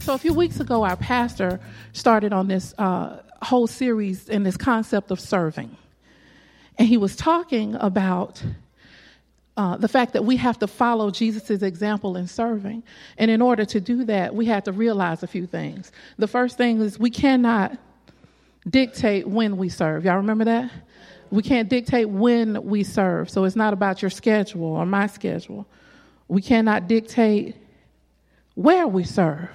So, a few weeks ago, our pastor started on this uh, whole series in this concept of serving. And he was talking about uh, the fact that we have to follow Jesus' example in serving. And in order to do that, we have to realize a few things. The first thing is we cannot dictate when we serve. Y'all remember that? We can't dictate when we serve. So it's not about your schedule or my schedule. We cannot dictate where we serve.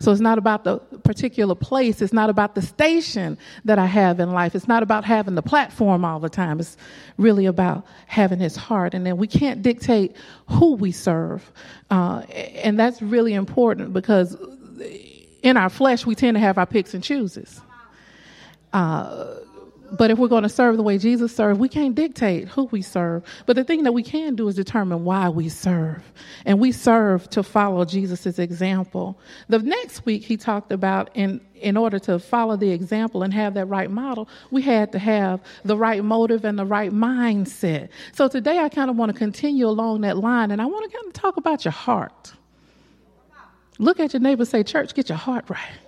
So it's not about the particular place. It's not about the station that I have in life. It's not about having the platform all the time. It's really about having his heart. And then we can't dictate who we serve. Uh, and that's really important because in our flesh, we tend to have our picks and chooses. Uh, but if we're going to serve the way Jesus served, we can't dictate who we serve. But the thing that we can do is determine why we serve. And we serve to follow Jesus' example. The next week, he talked about in, in order to follow the example and have that right model, we had to have the right motive and the right mindset. So today, I kind of want to continue along that line, and I want to kind of talk about your heart. Look at your neighbor say, Church, get your heart right.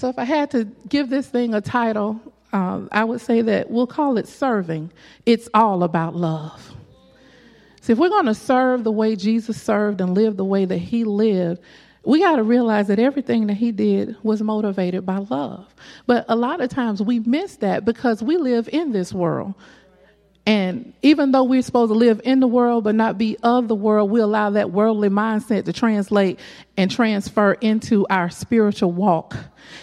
So, if I had to give this thing a title, um, I would say that we'll call it serving. It's all about love. See, if we're going to serve the way Jesus served and live the way that he lived, we got to realize that everything that he did was motivated by love. But a lot of times we miss that because we live in this world. And even though we're supposed to live in the world but not be of the world, we allow that worldly mindset to translate and transfer into our spiritual walk.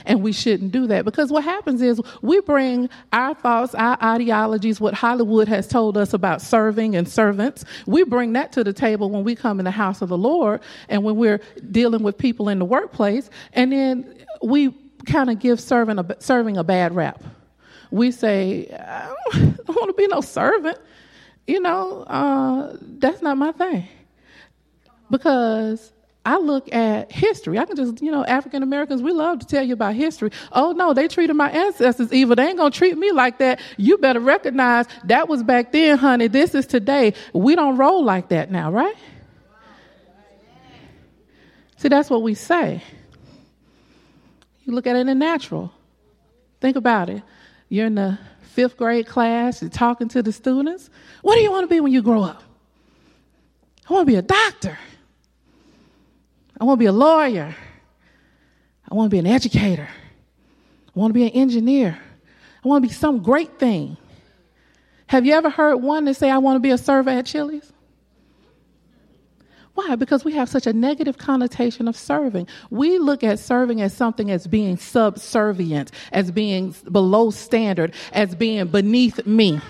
And we shouldn't do that because what happens is we bring our thoughts, our ideologies, what Hollywood has told us about serving and servants, we bring that to the table when we come in the house of the Lord and when we're dealing with people in the workplace. And then we kind of give serving a, serving a bad rap we say, don't, want to be no servant. You know, uh, that's not my thing. Because I look at history. I can just, you know, African Americans, we love to tell you about history. Oh, no, they treated my ancestors evil. They ain't to treat me like that. You better recognize that was back then, honey. This is today. We don't roll like that now, right? See, that's what we say. You look at it in the natural. Think about it. You're in the fifth grade class, you're talking to the students. What do you want to be when you grow up? I want to be a doctor. I want to be a lawyer. I want to be an educator. I want to be an engineer. I want to be some great thing. Have you ever heard one that say, I want to be a server at Chili's? Why? Because we have such a negative connotation of serving. We look at serving as something as being subservient, as being below standard, as being beneath me.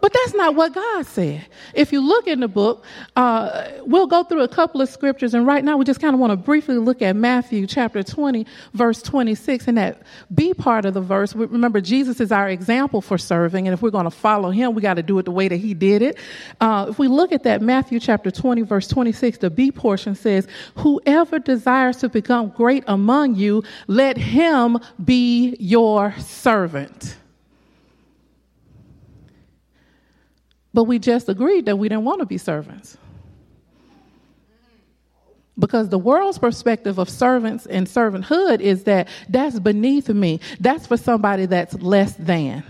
But that's not what God said. If you look in the book, uh, we'll go through a couple of scriptures, and right now we just kind of want to briefly look at Matthew chapter 20, verse 26. And that B part of the verse, remember, Jesus is our example for serving, and if we're going to follow him, we got to do it the way that he did it. Uh, if we look at that, Matthew chapter 20, verse 26, the B portion says, Whoever desires to become great among you, let him be your servant. But we just agreed that we didn't want to be servants. Because the world's perspective of servants and servanthood is that that's beneath me. That's for somebody that's less than.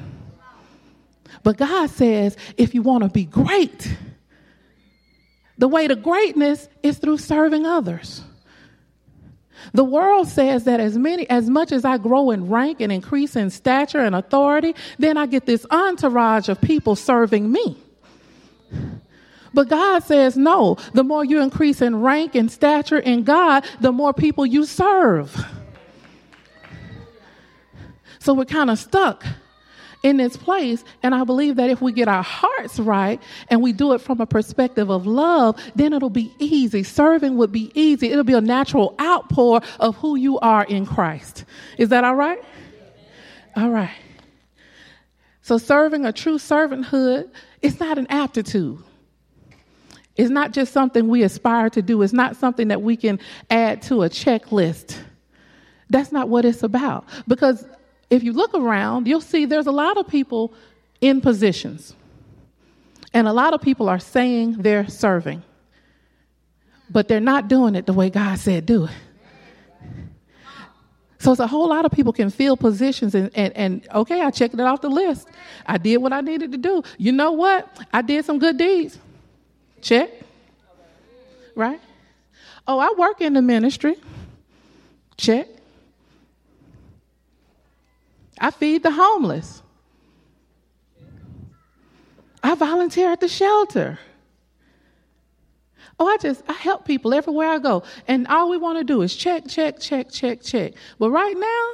But God says if you want to be great, the way to greatness is through serving others. The world says that as many as much as I grow in rank and increase in stature and authority, then I get this entourage of people serving me. But God says, no, the more you increase in rank and stature in God, the more people you serve. So we're kind of stuck in this place. And I believe that if we get our hearts right and we do it from a perspective of love, then it'll be easy. Serving would be easy. It'll be a natural outpour of who you are in Christ. Is that all right? All right. So serving a true servanthood is not an aptitude. It's not just something we aspire to do. It's not something that we can add to a checklist. That's not what it's about. Because if you look around, you'll see there's a lot of people in positions. And a lot of people are saying they're serving, but they're not doing it the way God said do it. So it's a whole lot of people can fill positions and, and, and okay, I checked it off the list. I did what I needed to do. You know what? I did some good deeds. Check. Right? Oh, I work in the ministry. Check. I feed the homeless. I volunteer at the shelter. Oh, I just I help people everywhere I go. And all we want to do is check, check, check, check, check. But right now,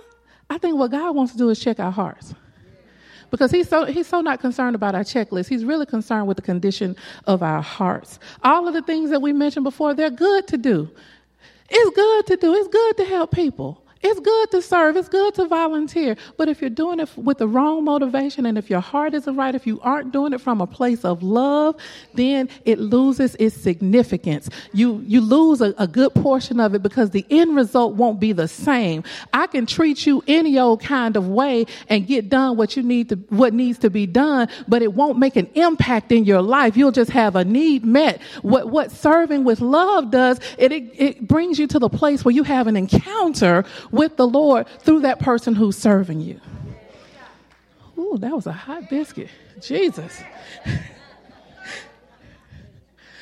I think what God wants to do is check our hearts. Because he's so he's so not concerned about our checklist. He's really concerned with the condition of our hearts. All of the things that we mentioned before, they're good to do. It's good to do. It's good to help people. It's good to serve, it's good to volunteer. But if you're doing it with the wrong motivation and if your heart isn't right, if you aren't doing it from a place of love, then it loses its significance. You, you lose a, a good portion of it because the end result won't be the same. I can treat you any old kind of way and get done what you need to, what needs to be done, but it won't make an impact in your life. You'll just have a need met. What, what serving with love does, it, it, it brings you to the place where you have an encounter with the Lord through that person who's serving you. Ooh, that was a hot biscuit. Jesus.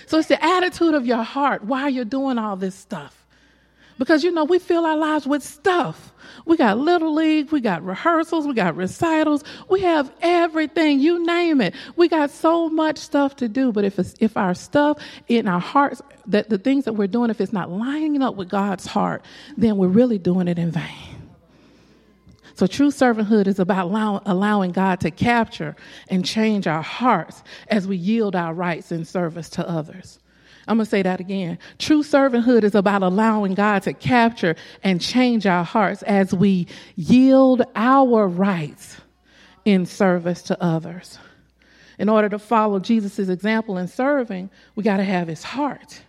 so it's the attitude of your heart why you're doing all this stuff. Because, you know, we fill our lives with stuff. We got Little League, we got rehearsals, we got recitals, we have everything, you name it. We got so much stuff to do, but if, it's, if our stuff in our hearts, that the things that we're doing, if it's not lining up with God's heart, then we're really doing it in vain. So true servanthood is about allow, allowing God to capture and change our hearts as we yield our rights in service to others. I'm going to say that again. True servanthood is about allowing God to capture and change our hearts as we yield our rights in service to others. In order to follow Jesus' example in serving, we got to have his heart.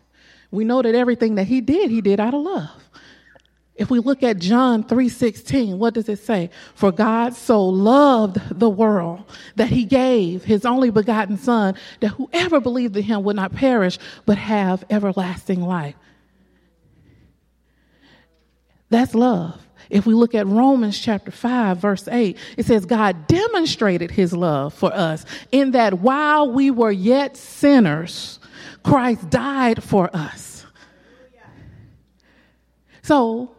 We know that everything that he did, he did out of love. If we look at John 3:16, what does it say? For God so loved the world that he gave his only begotten son that whoever believed in him would not perish but have everlasting life. That's love. If we look at Romans chapter 5 verse 8, it says God demonstrated his love for us in that while we were yet sinners, Christ died for us. So,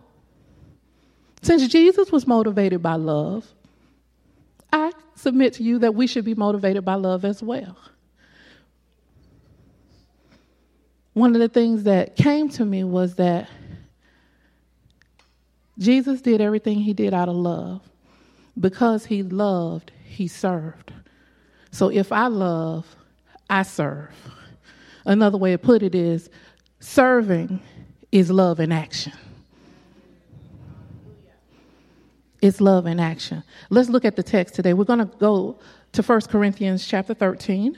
since Jesus was motivated by love, I submit to you that we should be motivated by love as well. One of the things that came to me was that Jesus did everything he did out of love. Because he loved, he served. So if I love, I serve. Another way to put it is serving is love in action. It's love in action. Let's look at the text today. We're going to go to 1 Corinthians chapter 13.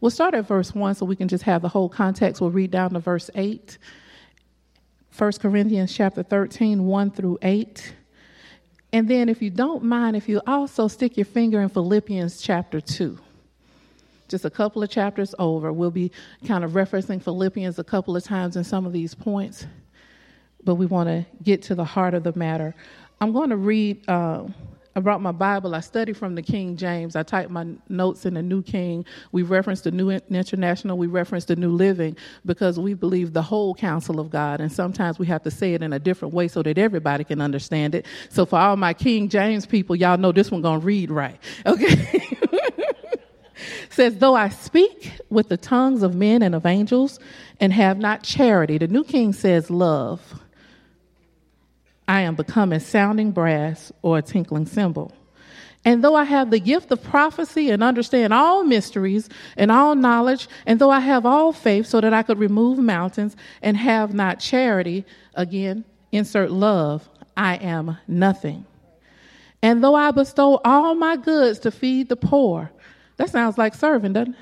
We'll start at verse 1 so we can just have the whole context. We'll read down to verse 8. 1 Corinthians chapter 13, 1 through 8. And then, if you don't mind, if you also stick your finger in Philippians chapter 2, just a couple of chapters over. We'll be kind of referencing Philippians a couple of times in some of these points, but we want to get to the heart of the matter. I'm going to read. Uh, I brought my Bible. I studied from the King James. I typed my notes in the New King. We referenced the New International. We referenced the New Living because we believe the whole counsel of God. And sometimes we have to say it in a different way so that everybody can understand it. So for all my King James people, y'all know this one to read right. Okay. says, Though I speak with the tongues of men and of angels and have not charity, the New King says love I am becoming sounding brass or a tinkling cymbal. And though I have the gift of prophecy and understand all mysteries and all knowledge, and though I have all faith so that I could remove mountains and have not charity, again, insert love, I am nothing. And though I bestow all my goods to feed the poor, that sounds like serving, doesn't it?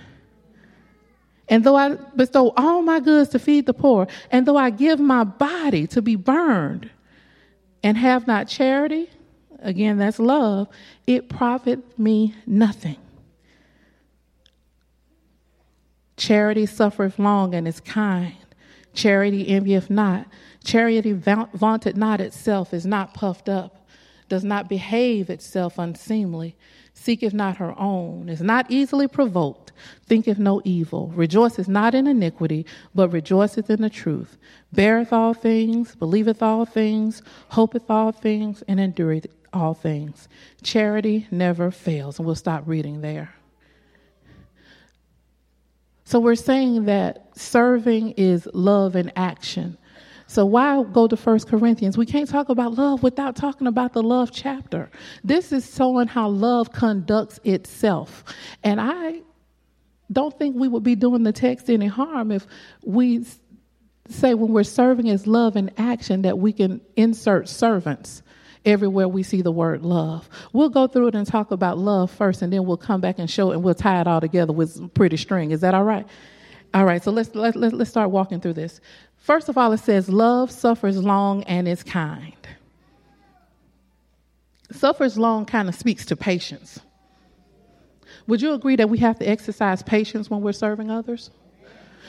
And though I bestow all my goods to feed the poor, and though I give my body to be burned and have not charity, again, that's love, it profit me nothing. Charity suffereth long and is kind. Charity envieth not. Charity vaunteth not itself, is not puffed up, does not behave itself unseemly, seeketh not her own, is not easily provoked, thinketh no evil, rejoiceth not in iniquity, but rejoiceth in the truth, beareth all things, believeth all things, hopeth all things, and endureth all things. Charity never fails. And we'll stop reading there. So we're saying that serving is love in action. So why go to First Corinthians? We can't talk about love without talking about the love chapter. This is showing how love conducts itself. And I don't think we would be doing the text any harm if we say when we're serving as love in action that we can insert servants everywhere we see the word love. We'll go through it and talk about love first, and then we'll come back and show it, and we'll tie it all together with some pretty string. Is that all right? All right, so let's, let, let, let's start walking through this. First of all, it says, Love suffers long and is kind. Suffers long kind of speaks to patience. Would you agree that we have to exercise patience when we're serving others?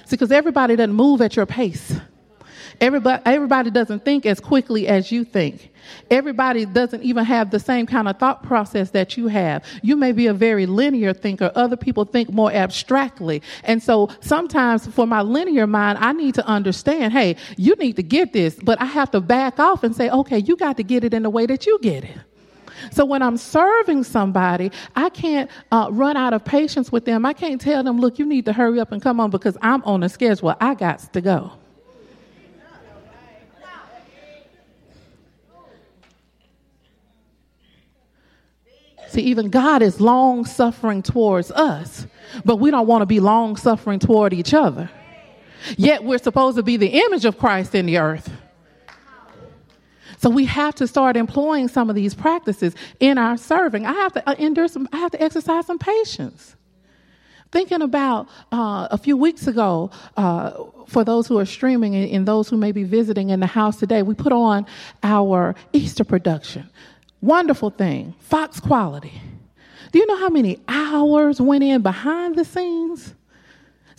See, because everybody doesn't move at your pace. Everybody, everybody doesn't think as quickly as you think. Everybody doesn't even have the same kind of thought process that you have. You may be a very linear thinker. Other people think more abstractly. And so sometimes for my linear mind, I need to understand, hey, you need to get this, but I have to back off and say, okay, you got to get it in the way that you get it. So when I'm serving somebody, I can't uh, run out of patience with them. I can't tell them, look, you need to hurry up and come on because I'm on a schedule. I got to go. See, even God is long suffering towards us, but we don't want to be long suffering toward each other. Yet we're supposed to be the image of Christ in the earth. So we have to start employing some of these practices in our serving. I have to uh, endure some, I have to exercise some patience. Thinking about uh, a few weeks ago, uh, for those who are streaming and, and those who may be visiting in the house today, we put on our Easter production. Wonderful thing, Fox quality. Do you know how many hours went in behind the scenes?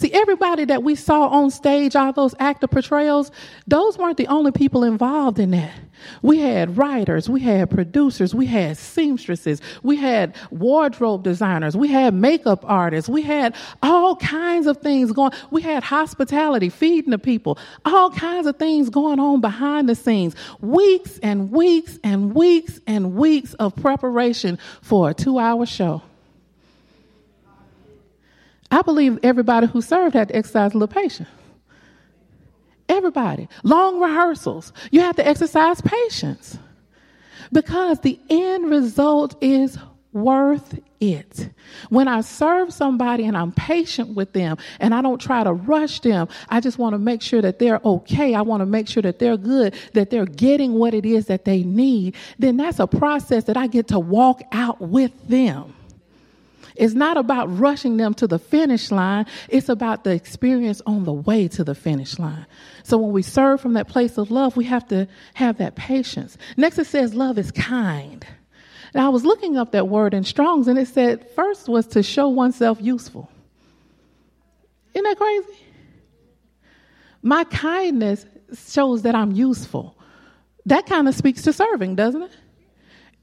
See, everybody that we saw on stage, all those actor portrayals, those weren't the only people involved in that. We had writers, we had producers, we had seamstresses, we had wardrobe designers, we had makeup artists, we had all kinds of things going. We had hospitality, feeding the people, all kinds of things going on behind the scenes. Weeks and weeks and weeks and weeks of preparation for a two hour show. I believe everybody who served had to exercise a little patience. Everybody. Long rehearsals. You have to exercise patience because the end result is worth it. When I serve somebody and I'm patient with them and I don't try to rush them, I just want to make sure that they're okay. I want to make sure that they're good, that they're getting what it is that they need. Then that's a process that I get to walk out with them. It's not about rushing them to the finish line, it's about the experience on the way to the finish line. So when we serve from that place of love, we have to have that patience. Next, it says love is kind. Now, I was looking up that word in Strong's, and it said first was to show oneself useful. Isn't that crazy? My kindness shows that I'm useful. That kind of speaks to serving, doesn't it?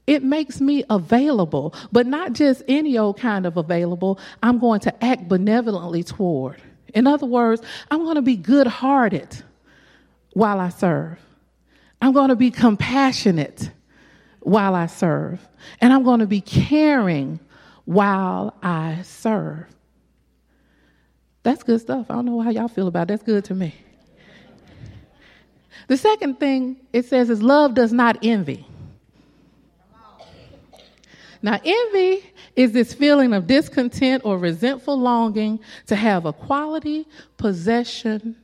It makes me available, but not just any old kind of available. I'm going to act benevolently toward. In other words, I'm going to be good hearted while I serve. I'm going to be compassionate while I serve. And I'm going to be caring while I serve. That's good stuff. I don't know how y'all feel about it. That's good to me. The second thing it says is love does not envy. Now, envy is this feeling of discontent or resentful longing to have a quality, possession,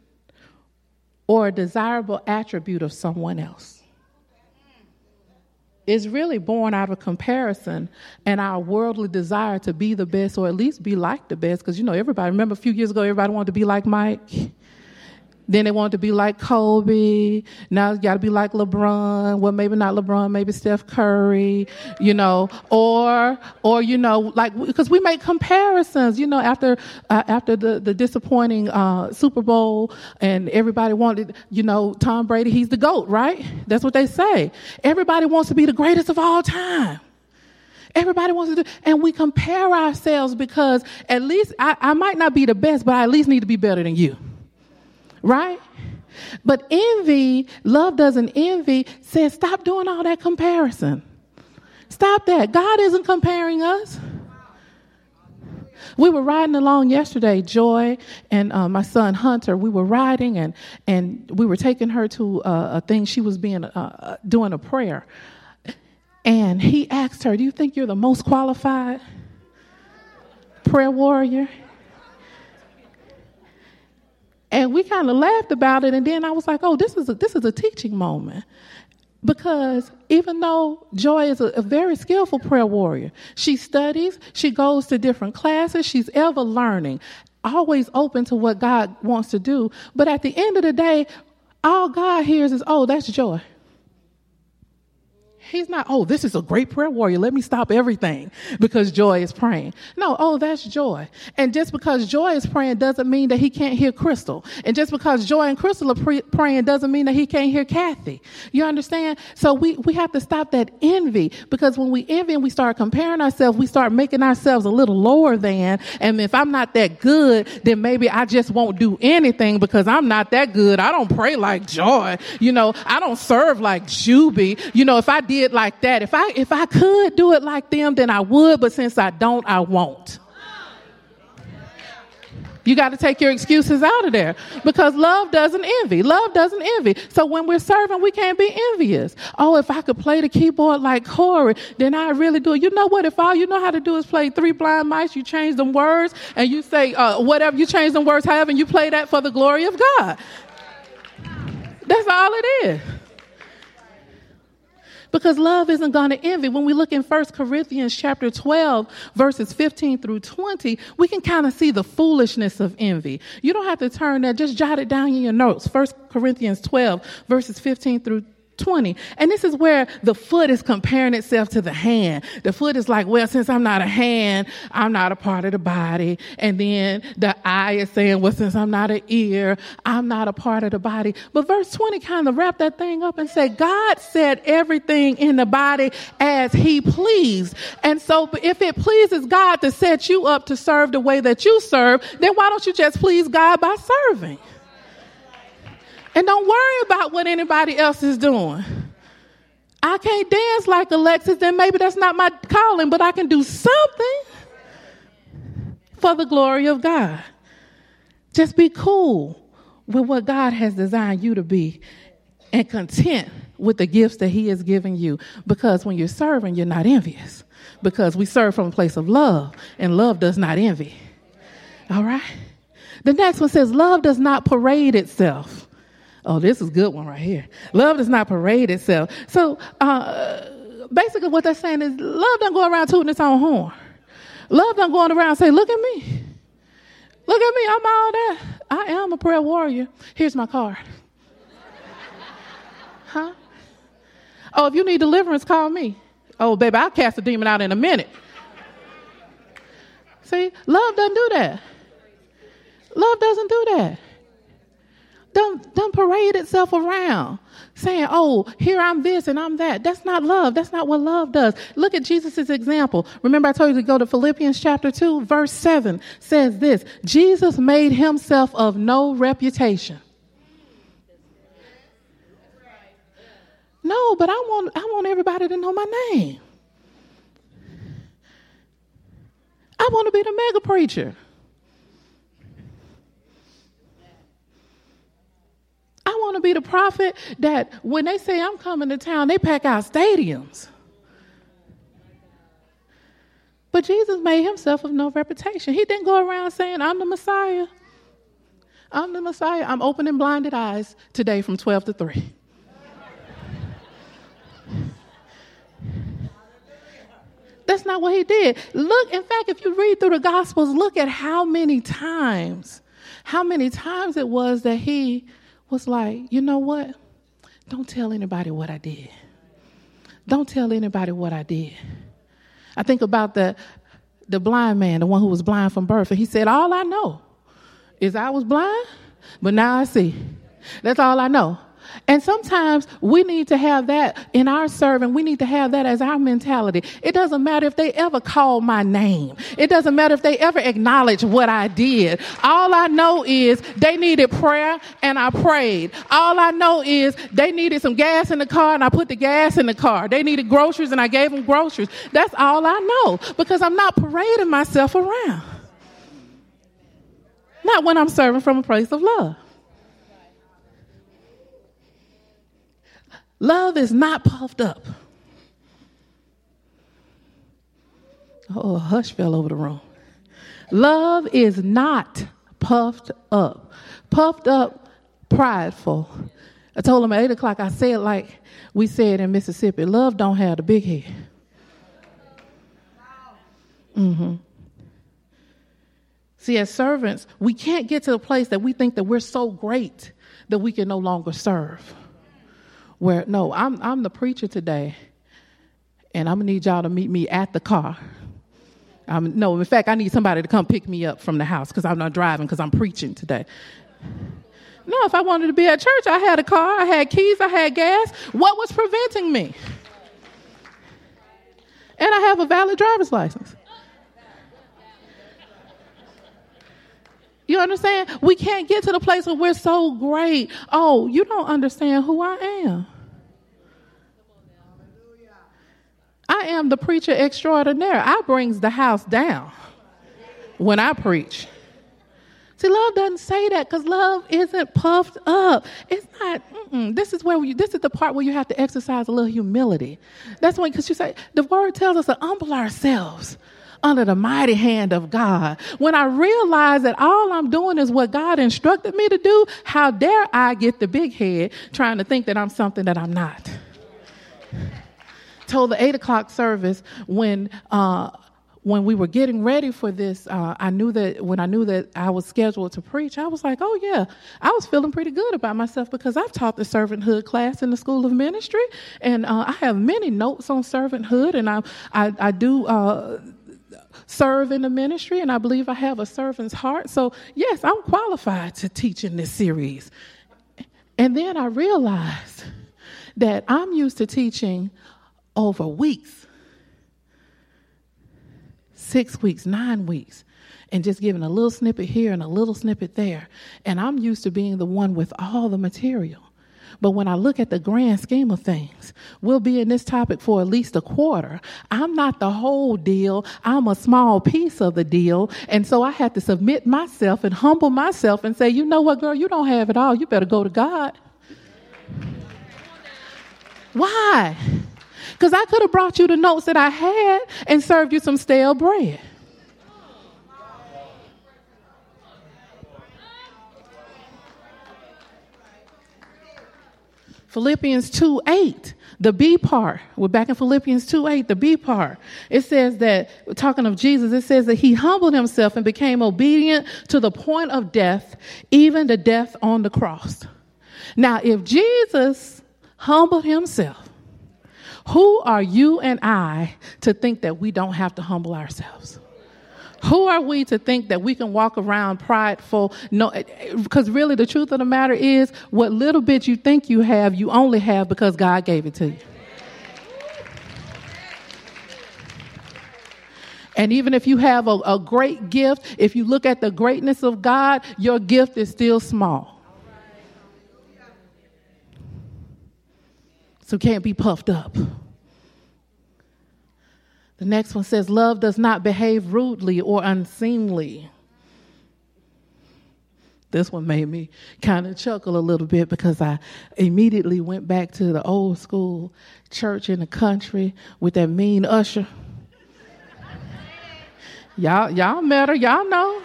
or a desirable attribute of someone else. It's really born out of comparison and our worldly desire to be the best or at least be like the best. Because, you know, everybody, remember a few years ago, everybody wanted to be like Mike? Then they want to be like Kobe. Now it's got to be like LeBron. Well, maybe not LeBron, maybe Steph Curry, you know, or, or, you know, like, because we make comparisons, you know, after, uh, after the, the disappointing, uh, Super Bowl and everybody wanted, you know, Tom Brady, he's the GOAT, right? That's what they say. Everybody wants to be the greatest of all time. Everybody wants to do, and we compare ourselves because at least I, I might not be the best, but I at least need to be better than you. Right? But envy, love doesn't envy, says stop doing all that comparison. Stop that. God isn't comparing us. We were riding along yesterday, Joy and uh, my son Hunter. We were riding and and we were taking her to uh, a thing. She was being uh doing a prayer, and he asked her, "Do you think you're the most qualified prayer warrior?" And we kind of laughed about it. And then I was like, oh, this is a, this is a teaching moment. Because even though Joy is a, a very skillful prayer warrior, she studies, she goes to different classes, she's ever learning, always open to what God wants to do. But at the end of the day, all God hears is, oh, that's Joy. He's not, oh, this is a great prayer warrior. Let me stop everything because Joy is praying. No, oh, that's Joy. And just because Joy is praying doesn't mean that he can't hear Crystal. And just because Joy and Crystal are pre- praying doesn't mean that he can't hear Kathy. You understand? So we, we have to stop that envy because when we envy and we start comparing ourselves, we start making ourselves a little lower than. And if I'm not that good, then maybe I just won't do anything because I'm not that good. I don't pray like Joy. You know, I don't serve like Juby. You know, if I did did like that. If I, if I could do it like them, then I would, but since I don't, I won't. You got to take your excuses out of there because love doesn't envy. Love doesn't envy. So when we're serving, we can't be envious. Oh, if I could play the keyboard like Corey, then I really do. You know what? If all you know how to do is play three blind mice, you change them words and you say uh, whatever, you change them words, however, and you play that for the glory of God. That's all it is because love isn't going to envy. When we look in 1 Corinthians chapter 12, verses 15 through 20, we can kind of see the foolishness of envy. You don't have to turn that, just jot it down in your notes. 1 Corinthians 12, verses 15 through 20. And this is where the foot is comparing itself to the hand. The foot is like, well, since I'm not a hand, I'm not a part of the body. And then the eye is saying, well, since I'm not an ear, I'm not a part of the body. But verse 20 kind of wrapped that thing up and said, God said everything in the body as he pleased. And so if it pleases God to set you up to serve the way that you serve, then why don't you just please God by serving? And don't worry about what anybody else is doing. I can't dance like Alexis, then maybe that's not my calling, but I can do something for the glory of God. Just be cool with what God has designed you to be and content with the gifts that He has given you. Because when you're serving, you're not envious. Because we serve from a place of love, and love does not envy. All right? The next one says, Love does not parade itself. Oh, this is a good one right here. Love does not parade itself. So uh, basically, what they're saying is love doesn't go around tooting its own horn. Love doesn't go around say, "Look at me, look at me, I'm all that. I am a prayer warrior. Here's my card." huh? Oh, if you need deliverance, call me. Oh, baby, I'll cast a demon out in a minute. See, love doesn't do that. Love doesn't do that don't, parade itself around saying, oh, here I'm this and I'm that. That's not love. That's not what love does. Look at Jesus' example. Remember, I told you to go to Philippians chapter 2, verse 7 says this Jesus made himself of no reputation. No, but I want, I want everybody to know my name. I want to be the mega preacher. I to be the prophet that when they say I'm coming to town, they pack out stadiums. But Jesus made himself of no reputation. He didn't go around saying, I'm the Messiah. I'm the Messiah. I'm opening blinded eyes today from 12 to 3. That's not what he did. Look, in fact, if you read through the Gospels, look at how many times, how many times it was that he was like, you know what? Don't tell anybody what I did. Don't tell anybody what I did. I think about the the blind man, the one who was blind from birth, and he said, All I know is I was blind, but now I see. That's all I know. And sometimes we need to have that in our serving. We need to have that as our mentality. It doesn't matter if they ever call my name. It doesn't matter if they ever acknowledge what I did. All I know is they needed prayer and I prayed. All I know is they needed some gas in the car and I put the gas in the car. They needed groceries and I gave them groceries. That's all I know because I'm not parading myself around. Not when I'm serving from a place of love. Love is not puffed up. Oh, a hush fell over the room. Love is not puffed up. Puffed up, prideful. I told him at 8 o'clock, I said like we said in Mississippi, love don't have the big head. Mm-hmm. See, as servants, we can't get to the place that we think that we're so great that we can no longer serve where no, I'm I'm the preacher today, and I'm gonna need y'all to meet me at the car. Um, no, in fact, I need somebody to come pick me up from the house because I'm not driving because I'm preaching today. No, if I wanted to be at church, I had a car, I had keys, I had gas. What was preventing me? And I have a valid driver's license. You understand? We can't get to the place where we're so great. Oh, you don't understand who I am. I am the preacher extraordinaire. I brings the house down when I preach. See, love doesn't say that because love isn't puffed up. It's not. This is where you, this is the part where you have to exercise a little humility. That's when because you say the word tells us to humble ourselves under the mighty hand of God. When I realize that all I'm doing is what God instructed me to do, how dare I get the big head trying to think that I'm something that I'm not? Told the eight o'clock service when uh, when we were getting ready for this, uh, I knew that when I knew that I was scheduled to preach, I was like, oh, yeah, I was feeling pretty good about myself because I've taught the servanthood class in the School of Ministry, and uh, I have many notes on servanthood, and I, I, I do. Uh, serve in the ministry, and I believe I have a servant's heart. So, yes, I'm qualified to teach in this series. And then I realized that I'm used to teaching over weeks six weeks, nine weeks, and just giving a little snippet here and a little snippet there. And I'm used to being the one with all the material. But when I look at the grand scheme of things, we'll be in this topic for at least a quarter. I'm not the whole deal. I'm a small piece of the deal. And so I had to submit myself and humble myself and say, you know what, girl, you don't have it all. You better go to God. Why? Because I could have brought you the notes that I had and served you some stale bread. Philippians 2 8, the B part. We're back in Philippians 2 8, the B part. It says that, talking of Jesus, it says that he humbled himself and became obedient to the point of death, even the death on the cross. Now, if Jesus humbled himself, who are you and I to think that we don't have to humble ourselves? Who are we to think that we can walk around prideful? No, eh, eh, because really the truth of the matter is, what little bit you think you have, you only have because God gave it to you. And even if you have a, a, great gift, if you look at the greatness of God, your gift is still small. So can't be puffed up. The next one says, Love does not behave rudely or unseemly. This one made me kind of chuckle a little bit because I immediately went back to the old school church in the country with that mean usher. Y'all, y'all met her. Y'all know.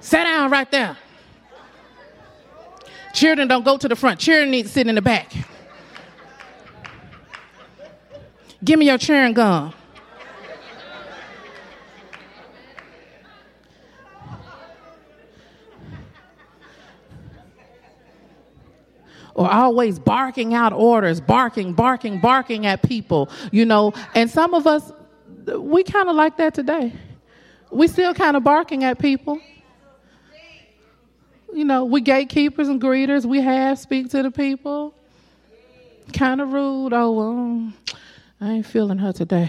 Sit down right there. Children don't go to the front. Children need to sit in the back. Give me your chewing gum. or always barking out orders, barking, barking, barking at people, you know. And some of us, we kind of like that today. We still kind of barking at people. You know, we gatekeepers and greeters. We have speak to the people. Kind of rude. Oh, well, I ain't feeling her today.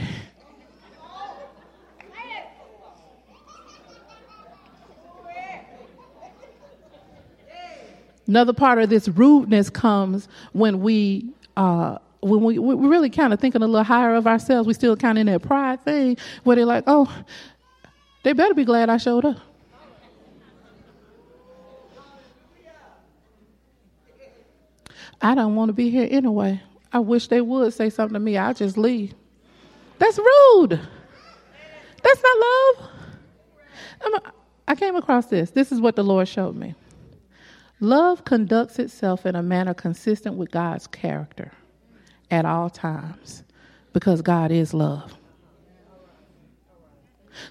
Another part of this rudeness comes when we uh, when we we're really kind of thinking a little higher of ourselves. We still kind of in that pride thing where they're like, "Oh, they better be glad I showed up." I don't want to be here anyway. I wish they would say something to me. I'll just leave. That's rude. That's not love. I came across this. This is what the Lord showed me. Love conducts itself in a manner consistent with God's character at all times because God is love.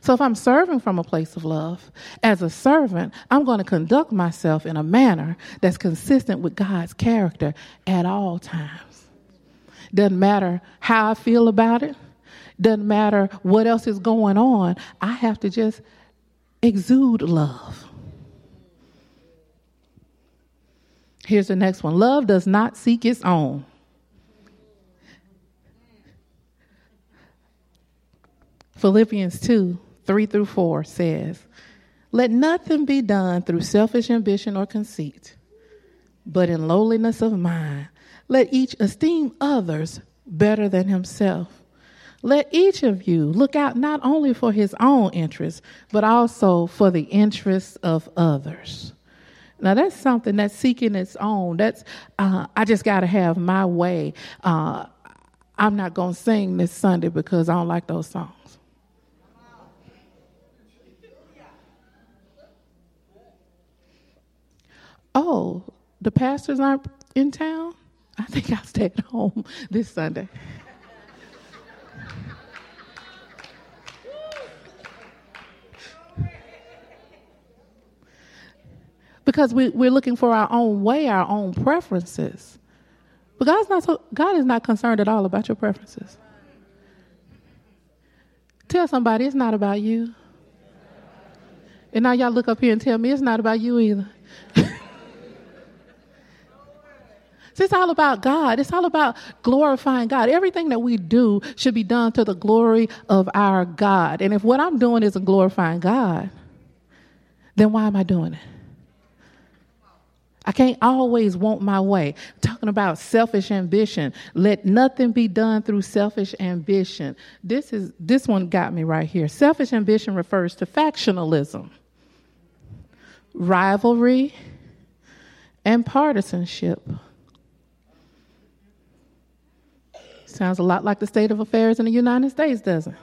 So if I'm serving from a place of love, as a servant, I'm going to conduct myself in a manner that's consistent with God's character at all times. Doesn't matter how I feel about it, doesn't matter what else is going on, I have to just exude love. Here's the next one love does not seek its own. Philippians 2 3 through 4 says, Let nothing be done through selfish ambition or conceit, but in lowliness of mind. Let each esteem others better than himself. Let each of you look out not only for his own interests, but also for the interests of others. Now that's something that's seeking its own. That's uh, I just got to have my way. Uh, I'm not gonna sing this Sunday because I don't like those songs. Oh, the pastors aren't in town. I think I'll stay at home this Sunday. because we, we're looking for our own way, our own preferences. But God's not so, God is not concerned at all about your preferences. Tell somebody it's not about you. And now y'all look up here and tell me it's not about you either. it's all about God. It's all about glorifying God. Everything that we do should be done to the glory of our God. And if what I'm doing isn't glorifying God, then why am I doing it? I can't always want my way. talking about selfish ambition. Let nothing be done through selfish ambition. This is this one got me right here. Selfish ambition refers to factionalism, rivalry, and partisanship. Sounds a lot like the state of affairs in the United States, doesn't it?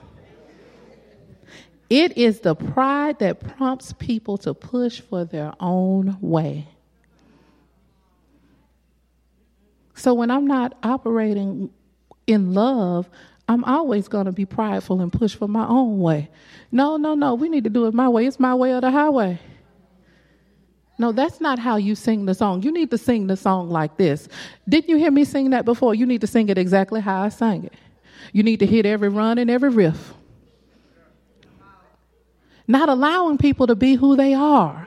It is the pride that prompts people to push for their own way. So when I'm not operating in love, I'm always going to be prideful and push for my own way. No, no, no. We need to do it my way. It's my way or the highway. No, that's not how you sing the song. You need to sing the song like this. Didn't you hear me sing that before? You need to sing it exactly how I sang it. You need to hit every run and every riff. Not allowing people to be who they are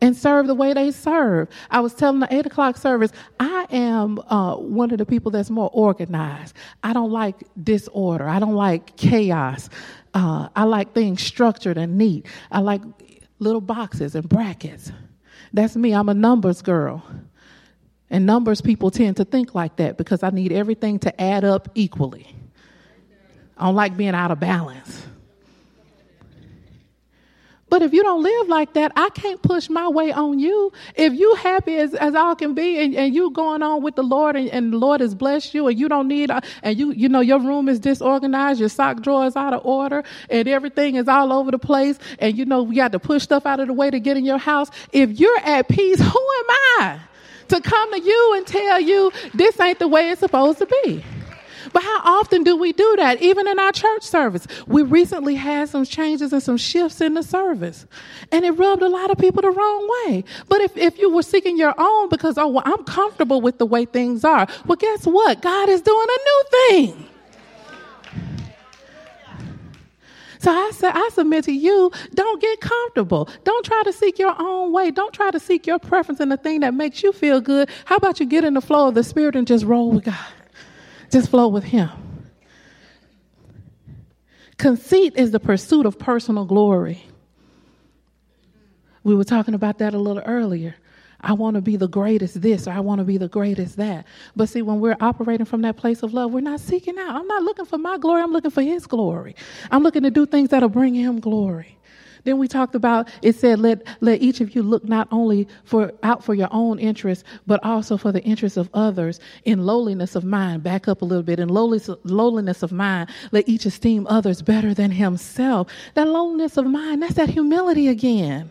and serve the way they serve. I was telling the eight o'clock service, I am uh, one of the people that's more organized. I don't like disorder. I don't like chaos. Uh, I like things structured and neat. I like little boxes and brackets. That's me. I'm a numbers girl. And numbers people tend to think like that because I need everything to add up equally. I don't like being out of balance. But if you don't live like that, I can't push my way on you. If you happy as, as all can be and, and you going on with the Lord and, and the Lord has blessed you and you don't need, uh, and you, you know, your room is disorganized, your sock drawer is out of order and everything is all over the place and you know, we got to push stuff out of the way to get in your house. If you're at peace, who am I to come to you and tell you this ain't the way it's supposed to be? But how often do we do that, even in our church service? We recently had some changes and some shifts in the service, and it rubbed a lot of people the wrong way. But if, if you were seeking your own because, oh, well, I'm comfortable with the way things are, well, guess what? God is doing a new thing. So I say, I submit to you, don't get comfortable. Don't try to seek your own way. Don't try to seek your preference in the thing that makes you feel good. How about you get in the flow of the Spirit and just roll with God? Just flow with Him. Conceit is the pursuit of personal glory. We were talking about that a little earlier. I want to be the greatest this or I want to be the greatest that. But see, when we're operating from that place of love, we're not seeking out. I'm not looking for my glory, I'm looking for His glory. I'm looking to do things that'll bring Him glory. Then we talked about it said let let each of you look not only for out for your own interests, but also for the interests of others in lowliness of mind. Back up a little bit in lowliness, lowliness of mind. Let each esteem others better than himself. That lowliness of mind, that's that humility again.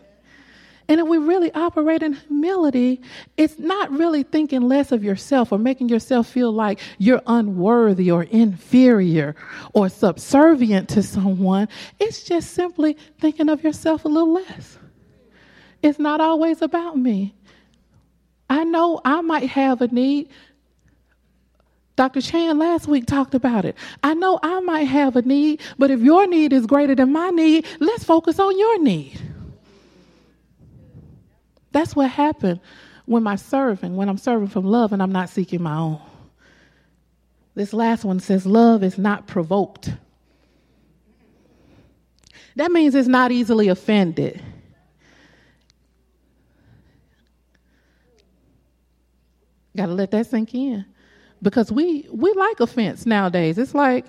And if we really operate in humility, it's not really thinking less of yourself or making yourself feel like you're unworthy or inferior or subservient to someone. It's just simply thinking of yourself a little less. It's not always about me. I know I might have a need. Dr. Chan last week talked about it. I know I might have a need, but if your need is greater than my need, let's focus on your need. That's what happened when I'm serving, when I'm serving from love and I'm not seeking my own. This last one says, Love is not provoked. That means it's not easily offended. Got to let that sink in. Because we, we like offense nowadays. It's like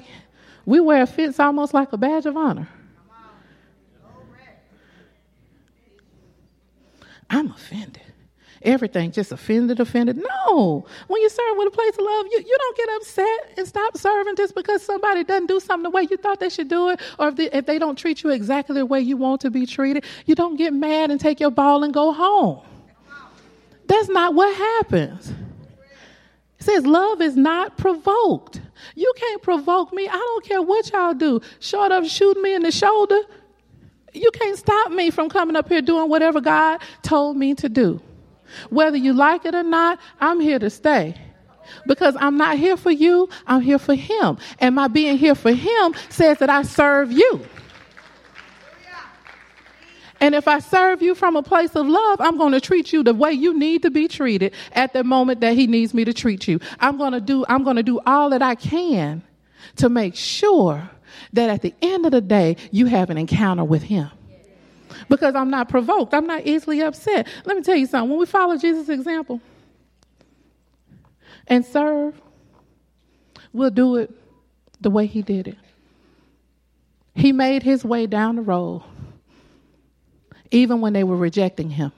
we wear offense almost like a badge of honor. I'm offended. Everything just offended, offended. No. When you serve with a place of love, you, you don't get upset and stop serving just because somebody doesn't do something the way you thought they should do it, or if they, if they don't treat you exactly the way you want to be treated. You don't get mad and take your ball and go home. That's not what happens. It says love is not provoked. You can't provoke me. I don't care what y'all do. Short of shooting me in the shoulder, you can't stop me from coming up here doing whatever God told me to do. Whether you like it or not, I'm here to stay. Because I'm not here for you, I'm here for Him. And my being here for Him says that I serve you. And if I serve you from a place of love, I'm going to treat you the way you need to be treated at the moment that he needs me to treat you. I'm going to do I'm going to do all that I can to make sure that at the end of the day, you have an encounter with Him. Because I'm not provoked, I'm not easily upset. Let me tell you something. When we follow Jesus' example and serve, we'll do it the way He did it. He made His way down the road, even when they were rejecting Him,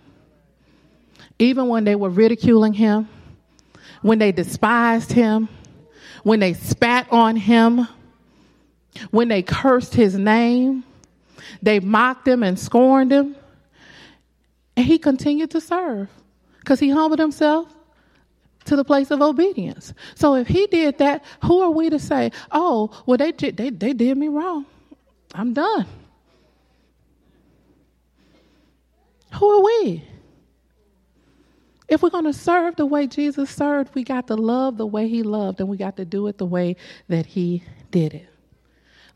even when they were ridiculing Him, when they despised Him, when they spat on Him when they cursed his name, they mocked him and scorned him. And he continued to serve because he humbled himself to the place of obedience. So if he did that, who are we to say, oh, well, they, they, they did me wrong? I'm done. Who are we? If we're going to serve the way Jesus served, we got to love the way he loved, and we got to do it the way that he did it.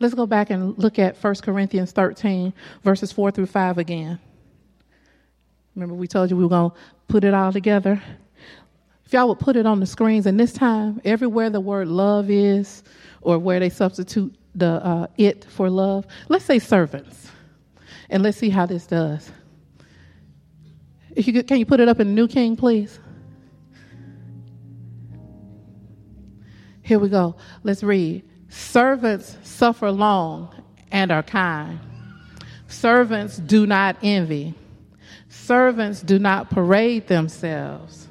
Let's go back and look at 1 Corinthians 13, verses 4 through 5 again. Remember, we told you we were going to put it all together? If y'all would put it on the screens, and this time, everywhere the word love is, or where they substitute the uh, it for love, let's say servants. And let's see how this does. If you could, can you put it up in the New King, please? Here we go. Let's read. Servants suffer long and are kind. Servants do not envy. Servants do not parade themselves.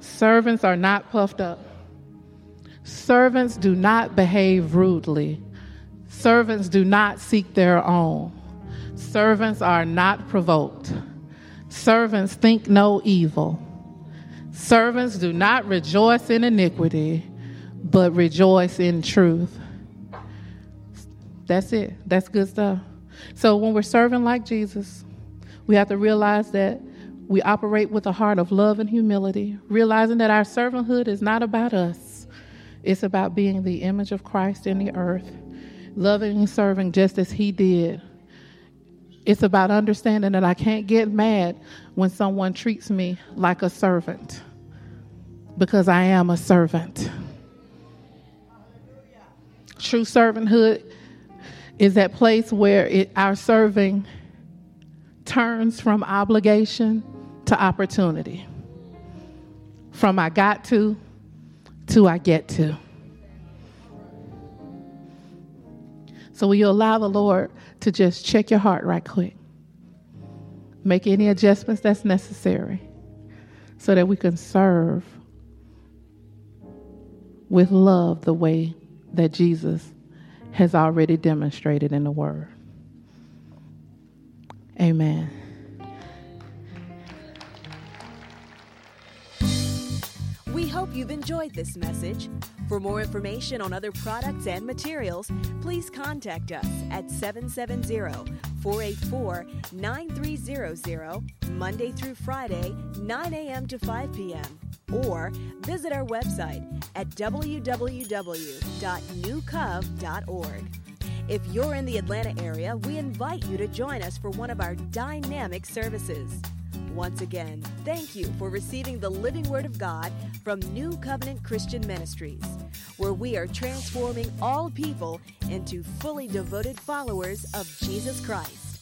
Servants are not puffed up. Servants do not behave rudely. Servants do not seek their own. Servants are not provoked. Servants think no evil. Servants do not rejoice in iniquity, but rejoice in truth. That's it. That's good stuff. So when we're serving like Jesus, we have to realize that we operate with a heart of love and humility, realizing that our servanthood is not about us. It's about being the image of Christ in the earth, loving and serving just as He did. It's about understanding that I can't get mad when someone treats me like a servant because I am a servant. True servanthood is that place where it, our serving turns from obligation to opportunity. From I got to to I get to. So, will you allow the Lord to just check your heart right quick? Make any adjustments that's necessary so that we can serve with love the way that Jesus has already demonstrated in the Word. Amen. We hope you've enjoyed this message. For more information on other products and materials, please contact us at 770 484 9300, Monday through Friday, 9 a.m. to 5 p.m. Or visit our website at www.newcov.org. If you're in the Atlanta area, we invite you to join us for one of our dynamic services. Once again, thank you for receiving the living Word of God from New Covenant Christian Ministries, where we are transforming all people into fully devoted followers of Jesus Christ.